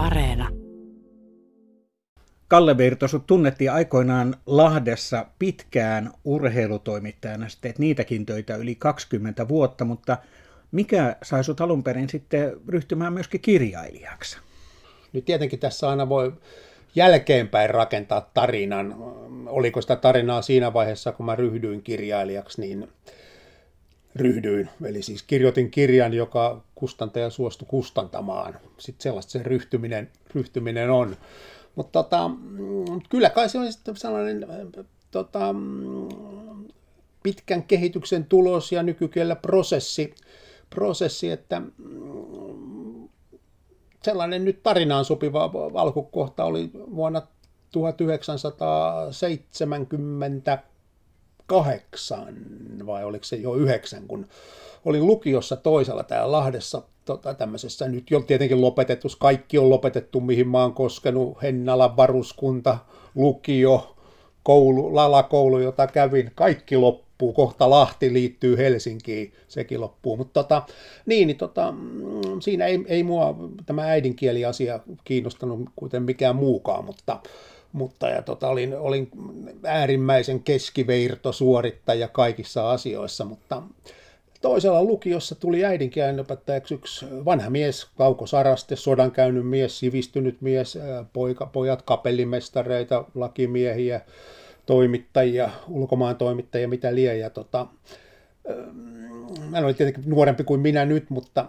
Areena. Kalle Virto, sut tunnettiin aikoinaan Lahdessa pitkään urheilutoimittajana, sitten teet niitäkin töitä yli 20 vuotta, mutta mikä sai sut alun perin sitten ryhtymään myöskin kirjailijaksi? Nyt tietenkin tässä aina voi jälkeenpäin rakentaa tarinan. Oliko sitä tarinaa siinä vaiheessa, kun mä ryhdyin kirjailijaksi, niin ryhdyin. Eli siis kirjoitin kirjan, joka kustantaja suostui kustantamaan. Sitten sellaista se ryhtyminen, ryhtyminen on. Mutta tota, kyllä kai se on sitten sellainen tota, pitkän kehityksen tulos ja nykykielellä prosessi, prosessi, että sellainen nyt tarinaan sopiva alkukohta oli vuonna 1978, vai oliko se jo yhdeksän, kun olin lukiossa toisella täällä Lahdessa tota, tämmöisessä, nyt jo tietenkin lopetettu, kaikki on lopetettu, mihin mä oon koskenut, Hennalan varuskunta, lukio, koulu, lalakoulu, jota kävin, kaikki loppuu, kohta Lahti liittyy Helsinkiin, sekin loppuu, mutta tota, niin, niin tota, mm, siinä ei, ei mua tämä äidinkieliasia kiinnostanut kuten mikään muukaan, mutta mutta ja tota, olin, olin äärimmäisen keskiveirto suorittaja kaikissa asioissa, mutta Toisella lukiossa tuli äidinkielen opettajaksi yksi vanha mies, Kauko Saraste, sodan käynyt mies, sivistynyt mies, poika, pojat kapellimestareita, lakimiehiä, toimittajia, ulkomaan toimittajia, mitä lie. Ja tota, mä olin tietenkin nuorempi kuin minä nyt, mutta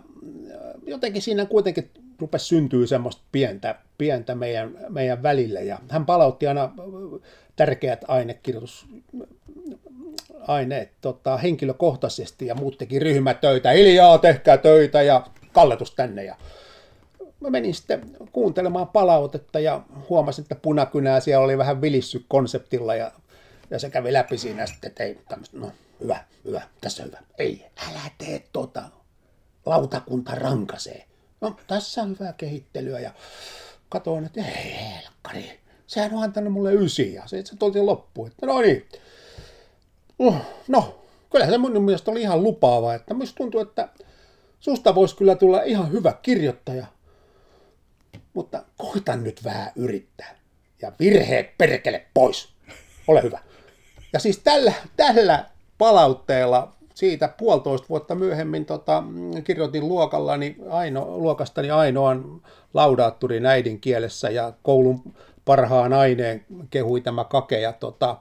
jotenkin siinä kuitenkin rupesi syntyä semmoista pientä, pientä meidän, meidän välille. Ja hän palautti aina tärkeät ainekirjoitus aineet tota, henkilökohtaisesti ja muut teki ryhmätöitä, hiljaa tehkää töitä ja kalletus tänne. Ja mä menin sitten kuuntelemaan palautetta ja huomasin, että punakynää siellä oli vähän vilissy konseptilla ja, ja se kävi läpi siinä sitten, että ei tämmöistä, no hyvä, hyvä, tässä hyvä. Ei, älä tee tota, lautakunta rankasee. No tässä on hyvää kehittelyä ja katoin, että ei helkkari, sehän on antanut mulle ysi ja se, se tuli loppuun, että no niin, Uh, no, kyllä se mun mielestä oli ihan lupaava, että musta tuntuu, että susta voisi kyllä tulla ihan hyvä kirjoittaja. Mutta koitan nyt vähän yrittää. Ja virheet perkele pois. Ole hyvä. Ja siis tällä, tällä palautteella siitä puolitoista vuotta myöhemmin tota, kirjoitin luokallani aino, luokastani ainoan laudaatturin äidinkielessä ja koulun parhaan aineen kehui tämä kake. Ja tota,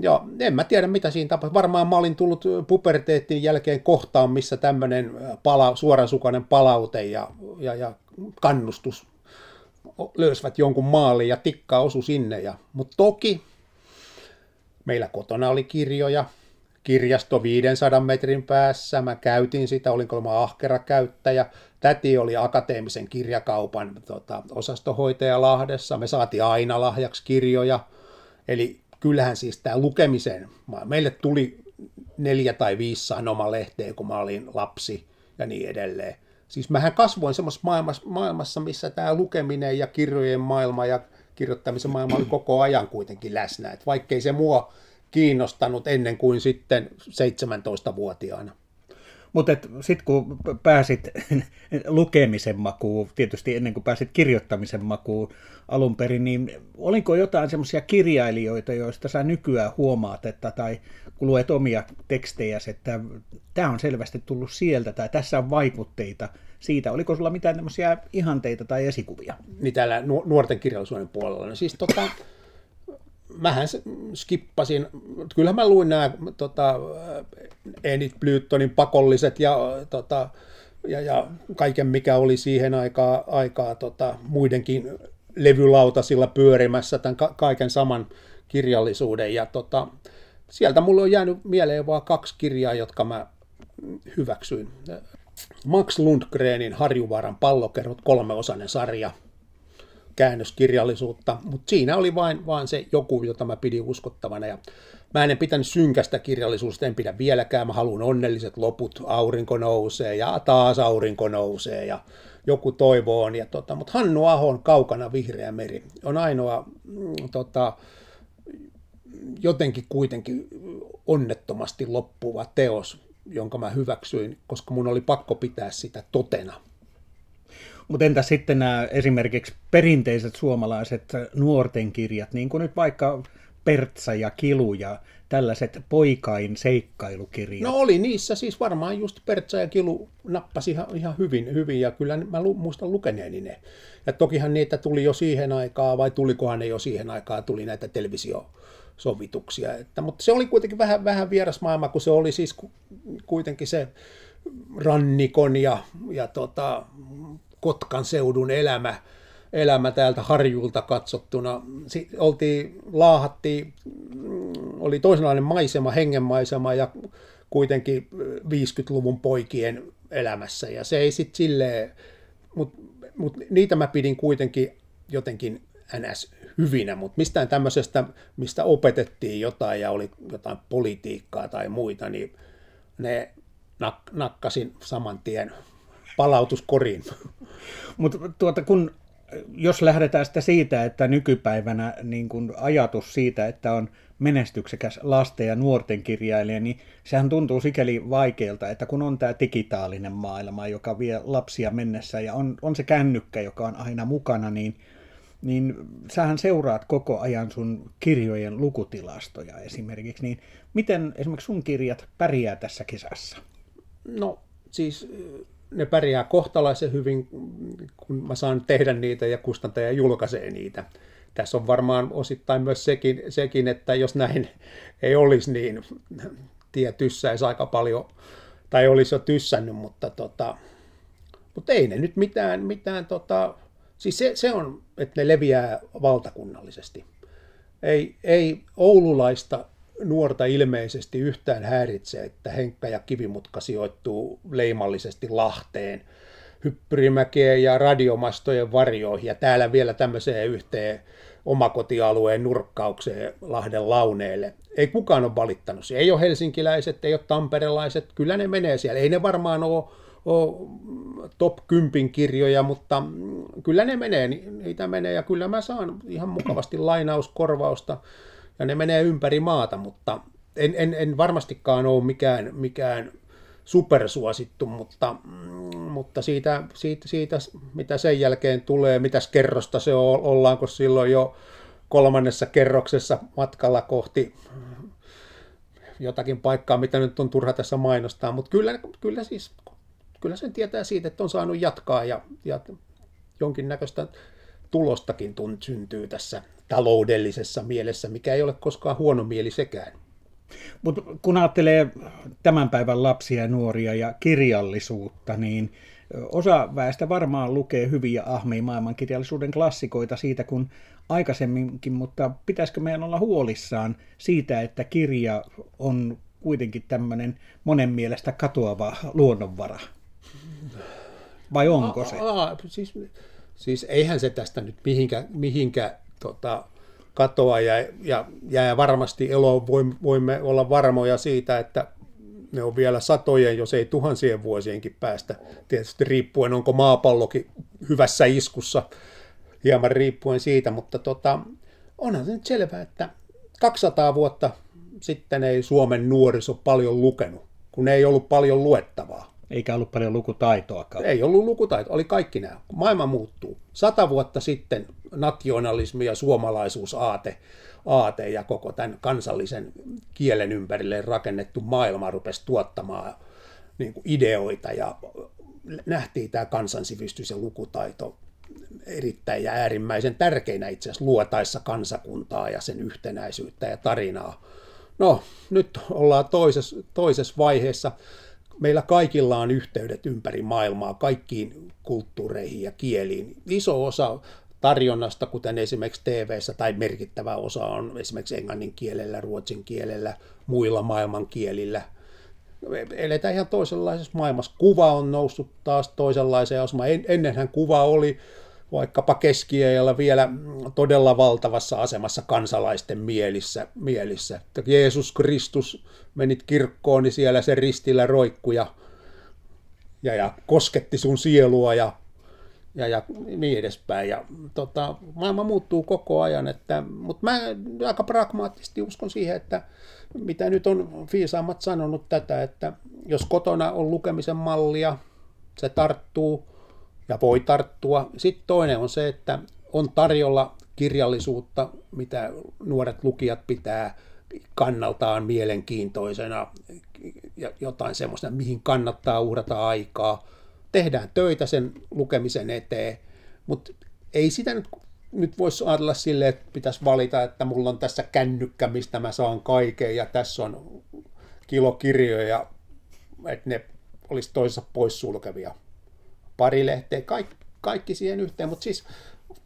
Joo, en mä tiedä mitä siinä tapahtui. Varmaan mä olin tullut puberteettin jälkeen kohtaan, missä tämmöinen pala, suorasukainen palaute ja, ja, ja kannustus löysivät jonkun maaliin ja tikka osu sinne. Ja, mutta toki meillä kotona oli kirjoja, kirjasto 500 metrin päässä, mä käytin sitä, olin kolma ahkera käyttäjä. Täti oli akateemisen kirjakaupan tota, osastohoitaja Lahdessa, me saatiin aina lahjaksi kirjoja, eli kyllähän siis tämä lukemisen, meille tuli neljä tai viisi sanomalehteä, kun mä olin lapsi ja niin edelleen. Siis mähän kasvoin semmoisessa maailmassa, maailmassa, missä tämä lukeminen ja kirjojen maailma ja kirjoittamisen maailma oli koko ajan kuitenkin läsnä. Et vaikkei se mua kiinnostanut ennen kuin sitten 17-vuotiaana. Mutta sitten kun pääsit lukemisen makuun, tietysti ennen kuin pääsit kirjoittamisen makuun alun perin, niin oliko jotain semmoisia kirjailijoita, joista sä nykyään huomaat, että, tai kun luet omia tekstejä, että tämä on selvästi tullut sieltä, tai tässä on vaikutteita siitä. Oliko sulla mitään tämmöisiä ihanteita tai esikuvia? Niin täällä nuorten kirjallisuuden puolella. No siis tota, mähän skippasin, kyllähän mä luin nämä tota, Enid Blytonin pakolliset ja, tota, ja, ja, kaiken, mikä oli siihen aikaa, aikaa tota, muidenkin levylautasilla pyörimässä, tämän ka- kaiken saman kirjallisuuden. Ja tota, sieltä mulle on jäänyt mieleen vain kaksi kirjaa, jotka mä hyväksyin. Max Lundgrenin Harjuvaaran pallokerrot kolmeosainen sarja – käännöskirjallisuutta, mutta siinä oli vain, vain se joku, jota mä pidin uskottavana. Ja mä en pitänyt synkästä kirjallisuudesta, en pidä vieläkään, mä haluan onnelliset loput, aurinko nousee ja taas aurinko nousee ja joku toivoon. Ja tota, mutta Hannu Ahon Kaukana vihreä meri on ainoa mm, tota, jotenkin kuitenkin onnettomasti loppuva teos, jonka mä hyväksyin, koska mun oli pakko pitää sitä totena. Mutta entä sitten nämä esimerkiksi perinteiset suomalaiset nuorten kirjat, niin kuin nyt vaikka Pertsa ja Kilu ja tällaiset poikain seikkailukirjat? No oli niissä siis varmaan just Pertsa ja Kilu nappasi ihan, ihan hyvin, hyvin ja kyllä mä lu, muistan lukeneeni ne. Ja tokihan niitä tuli jo siihen aikaan, vai tulikohan ne jo siihen aikaan, tuli näitä televisiosovituksia. Että, mutta se oli kuitenkin vähän, vähän vieras maailma, kun se oli siis kuitenkin se rannikon ja, ja tota, Kotkan seudun elämä, elämä täältä harjulta katsottuna. Sitten oltiin, laahattiin, oli toisenlainen maisema, hengenmaisema ja kuitenkin 50-luvun poikien elämässä. Ja se ei sitten silleen, mutta mut niitä mä pidin kuitenkin jotenkin ns. hyvinä, mutta mistään tämmöisestä, mistä opetettiin jotain ja oli jotain politiikkaa tai muita, niin ne nak- nakkasin saman tien palautuskoriin. Mutta tuota, kun, jos lähdetään sitä siitä, että nykypäivänä niin kun ajatus siitä, että on menestyksekäs lasten ja nuorten kirjailija, niin sehän tuntuu sikäli vaikealta, että kun on tämä digitaalinen maailma, joka vie lapsia mennessä ja on, on se kännykkä, joka on aina mukana, niin, niin sähän seuraat koko ajan sun kirjojen lukutilastoja esimerkiksi, niin miten esimerkiksi sun kirjat pärjää tässä kisassa? No siis ne pärjää kohtalaisen hyvin, kun mä saan tehdä niitä ja kustantaja julkaisee niitä. Tässä on varmaan osittain myös sekin, sekin että jos näin ei olisi, niin tie tyssäisi aika paljon, tai olisi jo tyssännyt, mutta, tota, mutta ei ne nyt mitään, mitään tota, siis se, se on, että ne leviää valtakunnallisesti. Ei, ei oululaista nuorta ilmeisesti yhtään häiritse, että Henkka ja Kivimutka sijoittuu leimallisesti Lahteen, Hyppyrimäkeen ja radiomastojen varjoihin ja täällä vielä tämmöiseen yhteen omakotialueen nurkkaukseen Lahden launeelle. Ei kukaan ole valittanut. Ei ole helsinkiläiset, ei ole tamperelaiset, kyllä ne menee siellä. Ei ne varmaan ole, ole top 10 kirjoja, mutta kyllä ne menee, niitä menee ja kyllä mä saan ihan mukavasti lainauskorvausta ja ne menee ympäri maata, mutta en, en, en varmastikaan ole mikään, mikään supersuosittu, mutta, mutta siitä, siitä, siitä, mitä sen jälkeen tulee, mitäs kerrosta se on, ollaanko silloin jo kolmannessa kerroksessa matkalla kohti jotakin paikkaa, mitä nyt on turha tässä mainostaa, mutta kyllä, kyllä, siis, kyllä sen tietää siitä, että on saanut jatkaa ja, ja jonkinnäköistä tulostakin tunt, syntyy tässä taloudellisessa mielessä, mikä ei ole koskaan huono mieli sekään. Mutta kun ajattelee tämän päivän lapsia ja nuoria ja kirjallisuutta, niin osa väestä varmaan lukee hyviä ahmei maailmankirjallisuuden klassikoita siitä kuin aikaisemminkin, mutta pitäisikö meidän olla huolissaan siitä, että kirja on kuitenkin tämmöinen monen mielestä katoava luonnonvara? Vai onko se? A, a, siis, siis eihän se tästä nyt mihinkä, mihinkä tota, katoa ja, ja jää varmasti eloon. Voimme olla varmoja siitä, että ne on vielä satojen, jos ei tuhansien vuosienkin päästä. Tietysti riippuen, onko maapallokin hyvässä iskussa, hieman riippuen siitä, mutta tota, onhan se nyt selvää, että 200 vuotta sitten ei Suomen nuoriso paljon lukenut, kun ei ollut paljon luettavaa. Eikä ollut paljon lukutaitoakaan. Ei ollut lukutaito, oli kaikki nämä. Maailma muuttuu. Sata vuotta sitten nationalismi ja suomalaisuusaate aate ja koko tämän kansallisen kielen ympärille rakennettu maailma rupesi tuottamaan niin kuin ideoita ja nähtiin tämä kansansivistys ja lukutaito erittäin ja äärimmäisen tärkeinä itse asiassa luotaessa kansakuntaa ja sen yhtenäisyyttä ja tarinaa. No, nyt ollaan toisessa, toisessa vaiheessa meillä kaikilla on yhteydet ympäri maailmaa, kaikkiin kulttuureihin ja kieliin. Iso osa tarjonnasta, kuten esimerkiksi tv tai merkittävä osa on esimerkiksi englannin kielellä, ruotsin kielellä, muilla maailmankielillä. Eletään ihan toisenlaisessa maailmassa. Kuva on noussut taas toisenlaiseen asemaan. Ennenhän kuva oli vaikkapa keskiajalla vielä todella valtavassa asemassa kansalaisten mielissä. mielissä. Jeesus Kristus menit kirkkoon, niin siellä se ristillä roikkuja ja, ja kosketti sun sielua ja, ja, ja niin edespäin. Ja, tota, maailma muuttuu koko ajan, että, mutta mä aika pragmaattisesti uskon siihen, että mitä nyt on viisaammat sanonut tätä, että jos kotona on lukemisen mallia, se tarttuu, ja voi tarttua. Sitten toinen on se, että on tarjolla kirjallisuutta, mitä nuoret lukijat pitää kannaltaan mielenkiintoisena ja jotain semmoista, mihin kannattaa uhrata aikaa. Tehdään töitä sen lukemisen eteen, mutta ei sitä nyt, nyt voisi ajatella silleen, että pitäisi valita, että mulla on tässä kännykkä, mistä mä saan kaiken ja tässä on kilokirjoja, että ne olisi toisessa poissulkevia. Pari lehteä, kaikki, kaikki siihen yhteen, mutta siis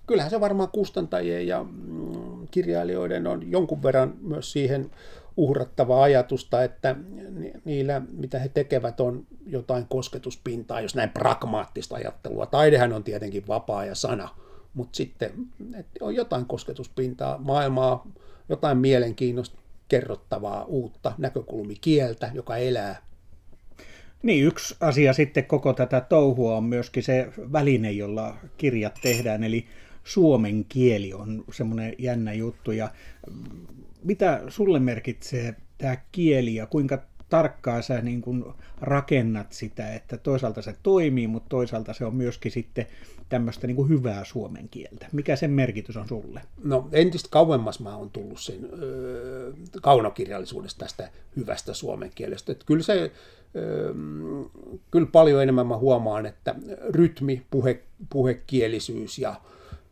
kyllähän se varmaan kustantajien ja mm, kirjailijoiden on jonkun verran myös siihen uhrattava ajatusta, että niillä, mitä he tekevät, on jotain kosketuspintaa, jos näin pragmaattista ajattelua. Taidehän on tietenkin vapaa ja sana, mutta sitten että on jotain kosketuspintaa, maailmaa, jotain mielenkiinnosta, kerrottavaa, uutta näkökulmikieltä, joka elää. Niin, yksi asia sitten koko tätä touhua on myöskin se väline, jolla kirjat tehdään, eli suomen kieli on semmoinen jännä juttu. Ja mitä sulle merkitsee tämä kieli ja kuinka tarkkaan sä niin kun rakennat sitä, että toisaalta se toimii, mutta toisaalta se on myöskin sitten tämmöistä niin kuin hyvää suomen kieltä. Mikä sen merkitys on sulle? No entistä kauemmas mä oon tullut sen öö, kaunokirjallisuudesta tästä hyvästä suomen kielestä. Että kyllä se, öö, kyllä paljon enemmän mä huomaan, että rytmi, puhe, puhekielisyys ja,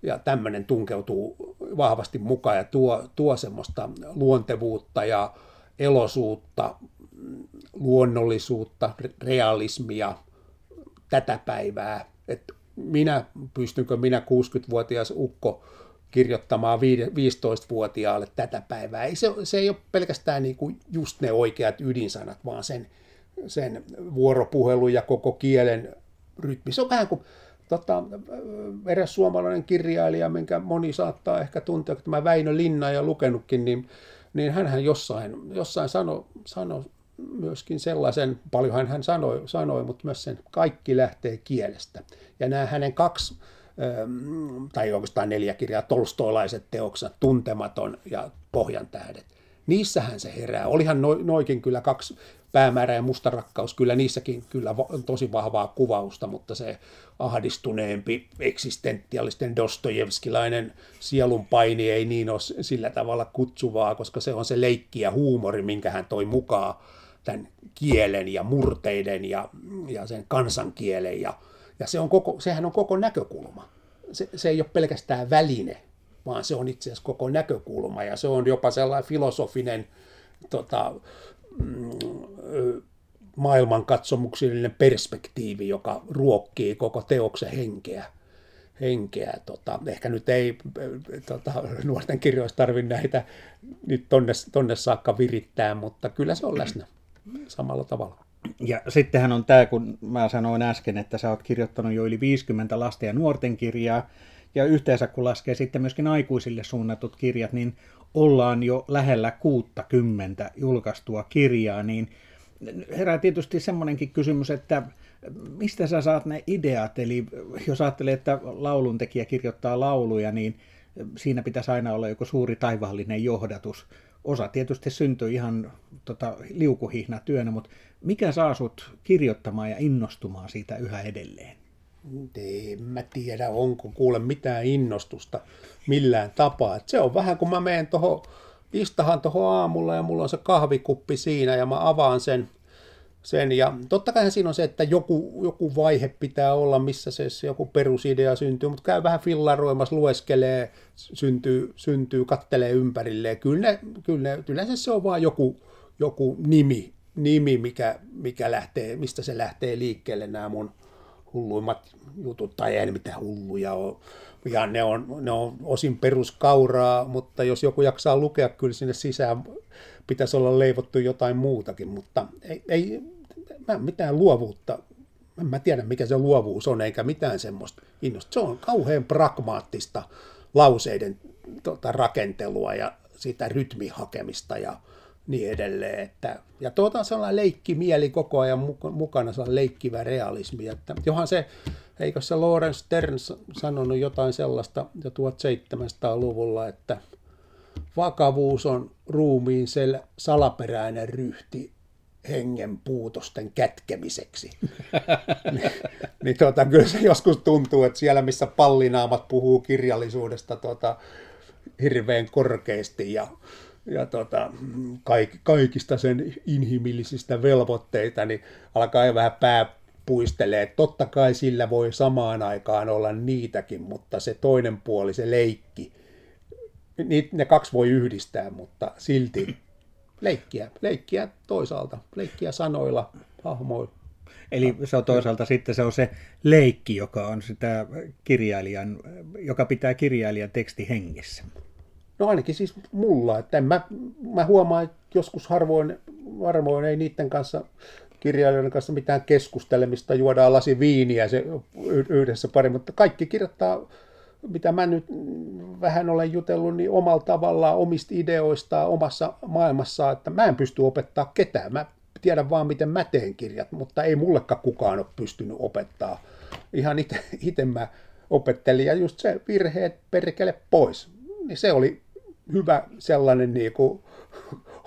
ja tämmöinen tunkeutuu vahvasti mukaan ja tuo, tuo semmoista luontevuutta ja elosuutta, luonnollisuutta, realismia, tätä päivää. Että minä, pystynkö minä 60-vuotias ukko kirjoittamaan 15-vuotiaalle tätä päivää. Ei, se, se ei ole pelkästään niin kuin just ne oikeat ydinsanat, vaan sen, sen vuoropuhelu ja koko kielen rytmi. Se on vähän kuin tota, eräs suomalainen kirjailija, minkä moni saattaa ehkä tuntea, että mä Väinö Linna ja lukenutkin, niin, niin hän jossain, jossain sanoi sano myöskin sellaisen, paljon hän sanoi, sanoi, mutta myös sen kaikki lähtee kielestä. Ja nämä hänen kaksi tai oikeastaan neljä kirjaa, tolstoilaiset teokset, Tuntematon ja Pohjan tähdet. Niissähän se herää. Olihan no, noikin kyllä kaksi päämäärä ja musta rakkaus, kyllä niissäkin kyllä on tosi vahvaa kuvausta, mutta se ahdistuneempi, eksistentialisten dostojevskilainen sielun paini ei niin ole sillä tavalla kutsuvaa, koska se on se leikki ja huumori, minkä hän toi mukaan tämän kielen ja murteiden ja, ja sen kansankielen. Ja, ja se on koko, sehän on koko näkökulma. Se, se ei ole pelkästään väline, vaan se on itse asiassa koko näkökulma ja se on jopa sellainen filosofinen tota, mm, maailmankatsomuksellinen perspektiivi, joka ruokkii koko teoksen henkeä. henkeä. Tota, ehkä nyt ei tota, nuorten kirjoissa tarvitse näitä nyt tonne, tonne saakka virittää, mutta kyllä se on läsnä samalla tavalla. Ja sittenhän on tämä, kun mä sanoin äsken, että sä oot kirjoittanut jo yli 50 lasten ja nuorten kirjaa, ja yhteensä kun laskee sitten myöskin aikuisille suunnatut kirjat, niin ollaan jo lähellä 60 julkaistua kirjaa, niin herää tietysti semmoinenkin kysymys, että mistä sä saat ne ideat, eli jos ajattelee, että lauluntekijä kirjoittaa lauluja, niin siinä pitäisi aina olla joku suuri taivaallinen johdatus. Osa tietysti syntyy ihan tota, liukuhihna työnä, mutta mikä saa sut kirjoittamaan ja innostumaan siitä yhä edelleen? En mä tiedä, onko kuule mitään innostusta millään tapaa. Et se on vähän kuin mä menen tuohon, istahan tuohon aamulla ja mulla on se kahvikuppi siinä ja mä avaan sen, sen ja totta kai siinä on se, että joku, joku vaihe pitää olla, missä se, se joku perusidea syntyy, mutta käy vähän fillaroimassa, lueskelee, syntyy, syntyy kattelee ympärilleen. Kyllä, kyllä, kyllä se on vaan joku, joku nimi, nimi mikä, mikä lähtee, mistä se lähtee liikkeelle nämä mun hulluimmat jutut, tai ei mitään hulluja ole. Ja ne on, ne on osin peruskauraa, mutta jos joku jaksaa lukea, kyllä sinne sisään pitäisi olla leivottu jotain muutakin, mutta ei, ei mä mitään luovuutta, en mä tiedä mikä se luovuus on, eikä mitään semmoista innosta. Se on kauhean pragmaattista lauseiden tota, rakentelua ja sitä rytmihakemista ja niin edelleen. Että, ja tuota on sellainen leikkimieli koko ajan mukana, sellainen leikkivä realismi. Että johan se, eikö se Lawrence Stern sanonut jotain sellaista jo 1700-luvulla, että vakavuus on ruumiin sel salaperäinen ryhti, hengen puutosten kätkemiseksi. niin, niin tuota, kyllä se joskus tuntuu, että siellä missä pallinaamat puhuu kirjallisuudesta tuota, hirveän korkeasti ja, ja tuota, kaik, kaikista sen inhimillisistä velvoitteita, niin alkaa jo vähän pää puistelee. Totta kai sillä voi samaan aikaan olla niitäkin, mutta se toinen puoli, se leikki, niin ne kaksi voi yhdistää, mutta silti leikkiä, leikkiä toisaalta, leikkiä sanoilla, hahmoilla. Eli se on toisaalta sitten se on se leikki, joka on sitä kirjailijan, joka pitää kirjailijan teksti hengissä. No ainakin siis mulla, että mä, mä huomaan, että joskus harvoin, harvoin ei niiden kanssa kirjailijoiden kanssa mitään keskustelemista, juodaan lasi viiniä se yhdessä pari, mutta kaikki kirjoittaa, mitä mä nyt vähän olen jutellut, niin omalla tavallaan omista ideoista omassa maailmassa, että mä en pysty opettaa ketään. Mä tiedän vaan, miten mä teen kirjat, mutta ei mullekaan kukaan ole pystynyt opettaa. Ihan itse mä opettelin ja just se virheet perkele pois. Niin se oli hyvä sellainen niin kuin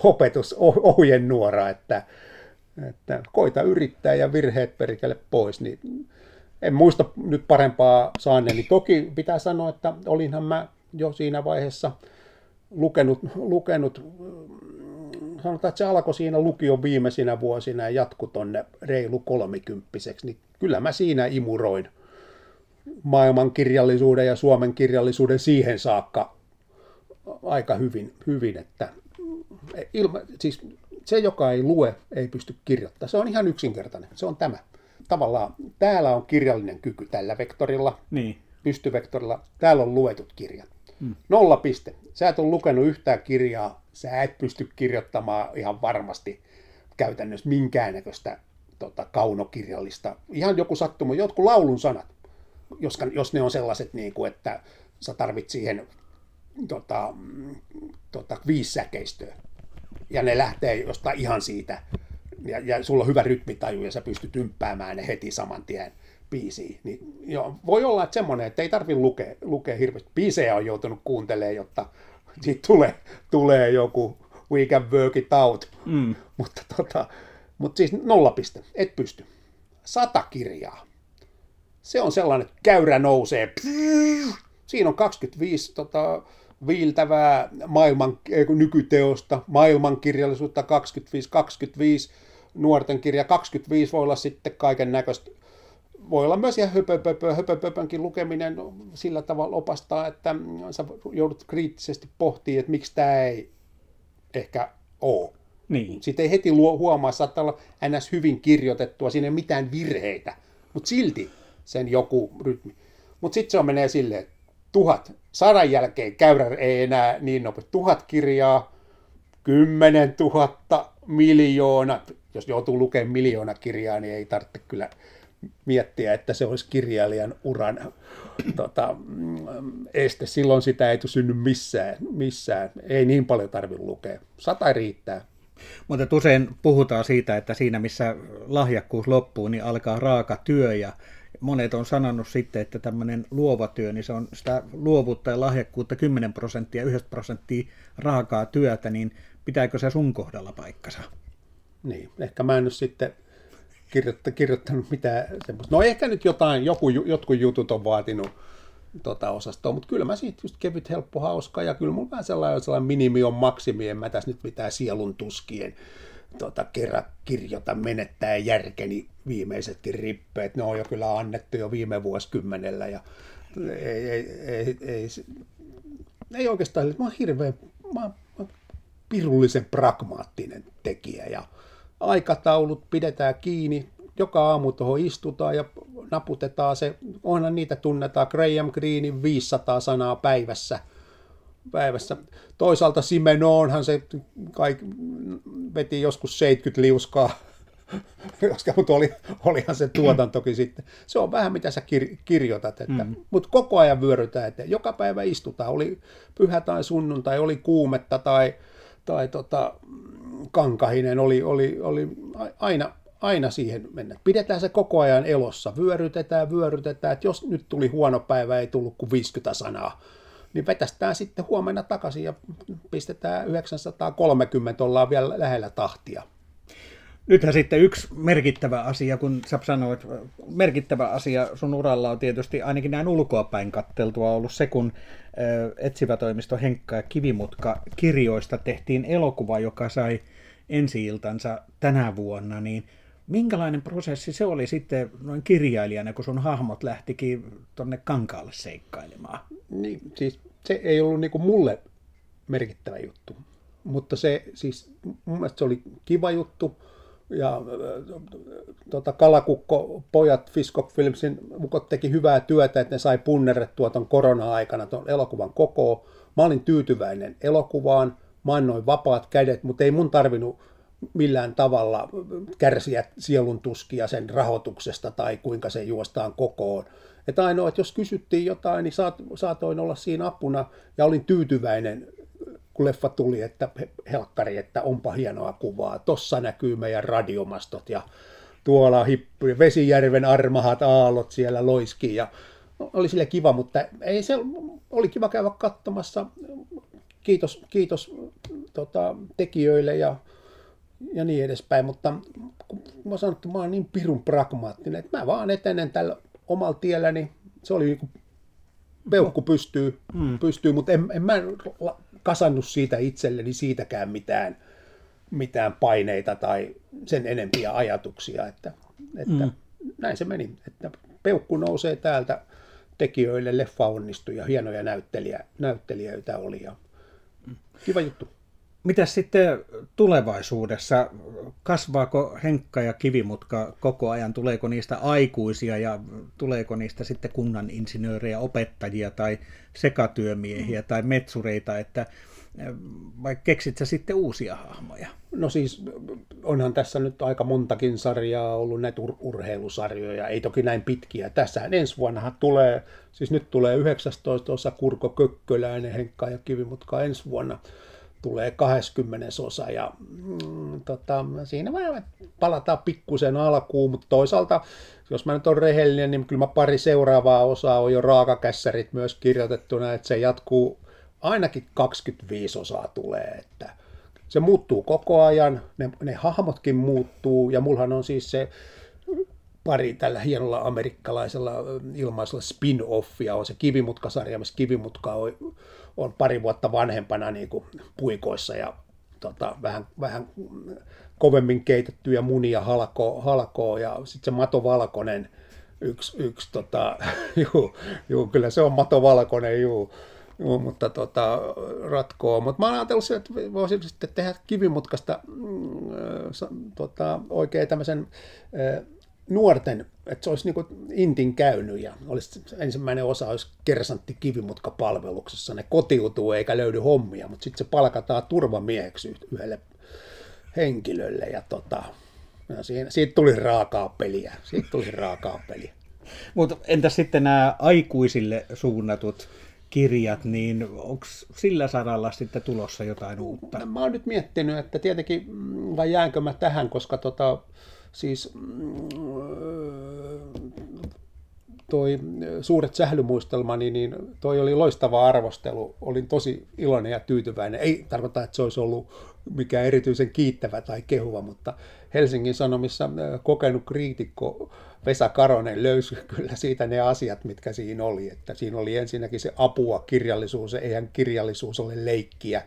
opetus, ohjenuora, että, että koita yrittää ja virheet perkele pois, niin en muista nyt parempaa saaneeni. Toki pitää sanoa, että olinhan mä jo siinä vaiheessa lukenut, lukenut sanotaan, että se alkoi siinä lukion viimeisinä vuosina ja jatku tonne reilu kolmikymppiseksi, niin kyllä mä siinä imuroin maailman kirjallisuuden ja Suomen kirjallisuuden siihen saakka aika hyvin, hyvin että ilma, siis se, joka ei lue, ei pysty kirjoittamaan. Se on ihan yksinkertainen. Se on tämä. Tavallaan täällä on kirjallinen kyky tällä vektorilla, niin. pystyvektorilla. Täällä on luetut kirjat. Hmm. Nolla piste. Sä et ole lukenut yhtään kirjaa. Sä et pysty kirjoittamaan ihan varmasti käytännössä minkäännäköistä tota, kaunokirjallista. Ihan joku sattuma, jotkut laulun sanat, jos, jos ne on sellaiset, niin kuin, että sä tarvit siihen tota, tota, viisi säkeistöä ja ne lähtee jostain ihan siitä, ja, ja sulla on hyvä rytmitaju, ja sä pystyt ympäämään ne heti saman tien biisiin. Niin, joo, voi olla, että semmoinen, että ei tarvi lukea, lukea hirveästi. Biisejä on joutunut kuuntelemaan, jotta siitä tulee, tulee joku we can work it out. Mm. Mutta, tota, mutta siis nolla piste, et pysty. Sata kirjaa. Se on sellainen, että käyrä nousee. Siinä on 25 tota, viiltävää maailman, nykyteosta, maailmankirjallisuutta 25-25, nuorten kirja 25 voi olla sitten kaiken näköistä. Voi olla myös ihan höpöpöpö, höpöpöpönkin lukeminen sillä tavalla opastaa, että sä joudut kriittisesti pohtimaan, että miksi tämä ei ehkä ole. Niin. Sitten ei heti luo, huomaa, saattaa olla ns. hyvin kirjoitettua, siinä ei mitään virheitä, mutta silti sen joku rytmi. Mutta sitten se on menee silleen, että tuhat, sadan jälkeen käyrä ei enää niin nopea, tuhat kirjaa, kymmenen tuhatta, miljoona, jos joutuu lukemaan miljoona kirjaa, niin ei tarvitse kyllä miettiä, että se olisi kirjailijan uran tota, este. Silloin sitä ei synny missään, missään. Ei niin paljon tarvitse lukea. Sata riittää. Mutta usein puhutaan siitä, että siinä missä lahjakkuus loppuu, niin alkaa raaka työ ja monet on sanonut sitten, että tämmöinen luova työ, niin se on sitä luovuutta ja lahjakkuutta 10 prosenttia, 1 prosenttia raakaa työtä, niin pitääkö se sun kohdalla paikkansa? Niin, ehkä mä en nyt sitten kirjoittanut, kirjoittanut mitään semmoista. No ehkä nyt jotain, joku, jotkut jutut on vaatinut tota osastoa, mutta kyllä mä siitä just kevyt, helppo, hauska ja kyllä mulla vähän sellainen, sellainen minimi on maksimi, en mä tässä nyt mitään sielun tuskien tota, kerran kirjoita menettää järkeni viimeisetkin rippeet. Ne on jo kyllä annettu jo viime vuosikymmenellä ja ei, ei, ei, ei, ei oikeastaan, mä oon hirveän, mä oon pirullisen pragmaattinen tekijä. Ja aikataulut pidetään kiinni, joka aamu tuohon istutaan ja naputetaan se, onhan niitä tunnetaan, Graham Greenin 500 sanaa päivässä – päivässä. Toisaalta Simenoonhan se kaik, veti joskus 70 liuskaa, koska mutta oli, olihan se tuotantokin sitten. Se on vähän mitä sä kir, kirjoitat, että, mm. mutta koko ajan vyörytään, että joka päivä istutaan, oli pyhä tai sunnuntai, oli kuumetta tai, tai tota, kankahinen, oli, oli, oli aina, aina siihen mennä. Pidetään se koko ajan elossa, vyörytetään, vyörytetään, että jos nyt tuli huono päivä, ei tullut kuin 50 sanaa, niin vetästään sitten huomenna takaisin ja pistetään 930, ollaan vielä lähellä tahtia. Nythän sitten yksi merkittävä asia, kun sä sanoit, merkittävä asia sun uralla on tietysti ainakin näin ulkoapäin katteltua ollut se, kun etsivätoimisto Henkka ja Kivimutka kirjoista tehtiin elokuva, joka sai ensi-iltansa tänä vuonna, niin minkälainen prosessi se oli sitten noin kirjailijana, kun sun hahmot lähtikin tonne kankaalle seikkailemaan? Niin, siis se ei ollut niinku mulle merkittävä juttu, mutta se siis mun mielestä se oli kiva juttu, ja tota, Kalakukko, pojat Fiskok Filmsin mukot teki hyvää työtä, että ne sai punnerrettua tuon korona-aikana tuon elokuvan koko. Mä olin tyytyväinen elokuvaan, mä annoin vapaat kädet, mutta ei mun tarvinnut millään tavalla kärsiä sielun tuskia sen rahoituksesta tai kuinka se juostaan kokoon. Että ainoa, että jos kysyttiin jotain, niin saat, saatoin olla siinä apuna ja olin tyytyväinen kun leffa tuli, että helkkari, että onpa hienoa kuvaa. Tossa näkyy meidän radiomastot ja tuolla hippu, Vesijärven armahat aallot siellä loiski ja oli sille kiva, mutta ei se, oli kiva käydä katsomassa. Kiitos, kiitos tota, tekijöille ja, ja niin edespäin, mutta kun mä sanon, että mä oon niin pirun pragmaattinen, että mä vaan etenen tällä omalla tielläni. Se oli niin peukku pystyy, mm. pystyy mutta en, en mä kasannut siitä itselleni siitäkään mitään, mitään paineita tai sen enempiä ajatuksia, että, että mm. näin se meni, että peukku nousee täältä tekijöille, leffa onnistui ja hienoja näyttelijä, näyttelijöitä oli ja kiva juttu. Mitä sitten tulevaisuudessa? Kasvaako Henkka ja Kivimutka koko ajan? Tuleeko niistä aikuisia ja tuleeko niistä sitten kunnan insinöörejä, opettajia tai sekatyömiehiä tai metsureita, että eh, vai keksit sä sitten uusia hahmoja? No siis onhan tässä nyt aika montakin sarjaa ollut näitä ur- urheilusarjoja, ei toki näin pitkiä. Tässähän ensi vuonna tulee, siis nyt tulee 19 osa Kurko Kökköläinen, Henkka ja Kivimutka ensi vuonna tulee 20 osa ja mm, tota, siinä vähän palataan pikkusen alkuun, mutta toisaalta, jos mä nyt on rehellinen, niin kyllä mä pari seuraavaa osaa on jo raakakässärit myös kirjoitettuna, että se jatkuu ainakin 25 osaa tulee, että se muuttuu koko ajan, ne, ne hahmotkin muuttuu ja mullahan on siis se pari tällä hienolla amerikkalaisella ilmaisella spin-offia on se Kivimutka-sarja, missä Kivimutka on on pari vuotta vanhempana niin kuin puikoissa ja tota, vähän, vähän kovemmin keitettyjä munia halkoo, halkoo ja sitten se Mato Valkonen, yksi, yksi tota, juu, juu, kyllä se on Mato Valkonen, juu, juu mutta tota, ratkoo. Mutta mä oon ajatellut, että voisin sitten tehdä kivimutkasta mm, tota, oikein tämmöisen nuorten, että se olisi niin intin käynyt ja olisi ensimmäinen osa olisi kersantti kivimutka-palveluksessa. Ne kotiutuu eikä löydy hommia, mutta sitten se palkataan turvamieheksi yhdelle henkilölle ja tota, ja siinä, siitä tuli raakaa peliä. Siitä tuli raakaa peliä. Mutta entä sitten nämä aikuisille suunnatut kirjat, niin onko sillä saralla sitten tulossa jotain uutta? Mä oon nyt miettinyt, että tietenkin, mm, vai jäänkö mä tähän, koska tota, Siis mm, toi Suuret sählymuistelmani, niin toi oli loistava arvostelu. Olin tosi iloinen ja tyytyväinen. Ei tarkoita, että se olisi ollut mikään erityisen kiittävä tai kehuva, mutta Helsingin Sanomissa äh, kokenut kriitikko Vesa Karonen löysi kyllä siitä ne asiat, mitkä siinä oli. Että siinä oli ensinnäkin se apua kirjallisuus, eihän kirjallisuus ole leikkiä.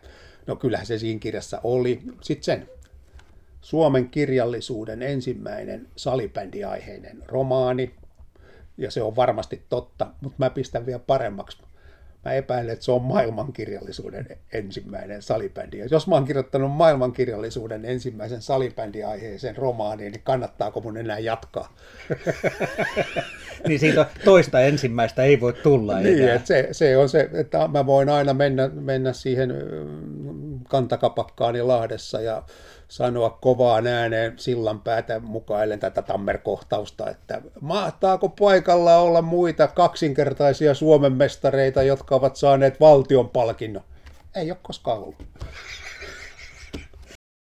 No kyllähän se siinä kirjassa oli. Sitten sen Suomen kirjallisuuden ensimmäinen salibändiaiheinen romaani, ja se on varmasti totta, mutta mä pistän vielä paremmaksi. Mä epäilen, että se on maailmankirjallisuuden ensimmäinen salibändi. Ja jos mä oon kirjoittanut maailmankirjallisuuden ensimmäisen salibändiaiheisen romaanin, niin kannattaako mun enää jatkaa? niin siitä toista ensimmäistä ei voi tulla niin, enää. Että se, se on se, että mä voin aina mennä, mennä siihen kantakapakkaani Lahdessa ja sanoa kovaan ääneen sillanpäätä mukaillen tätä Tammer-kohtausta, että mahtaako paikalla olla muita kaksinkertaisia Suomen mestareita, jotka ovat saaneet valtion palkinnon? Ei ole koskaan ollut.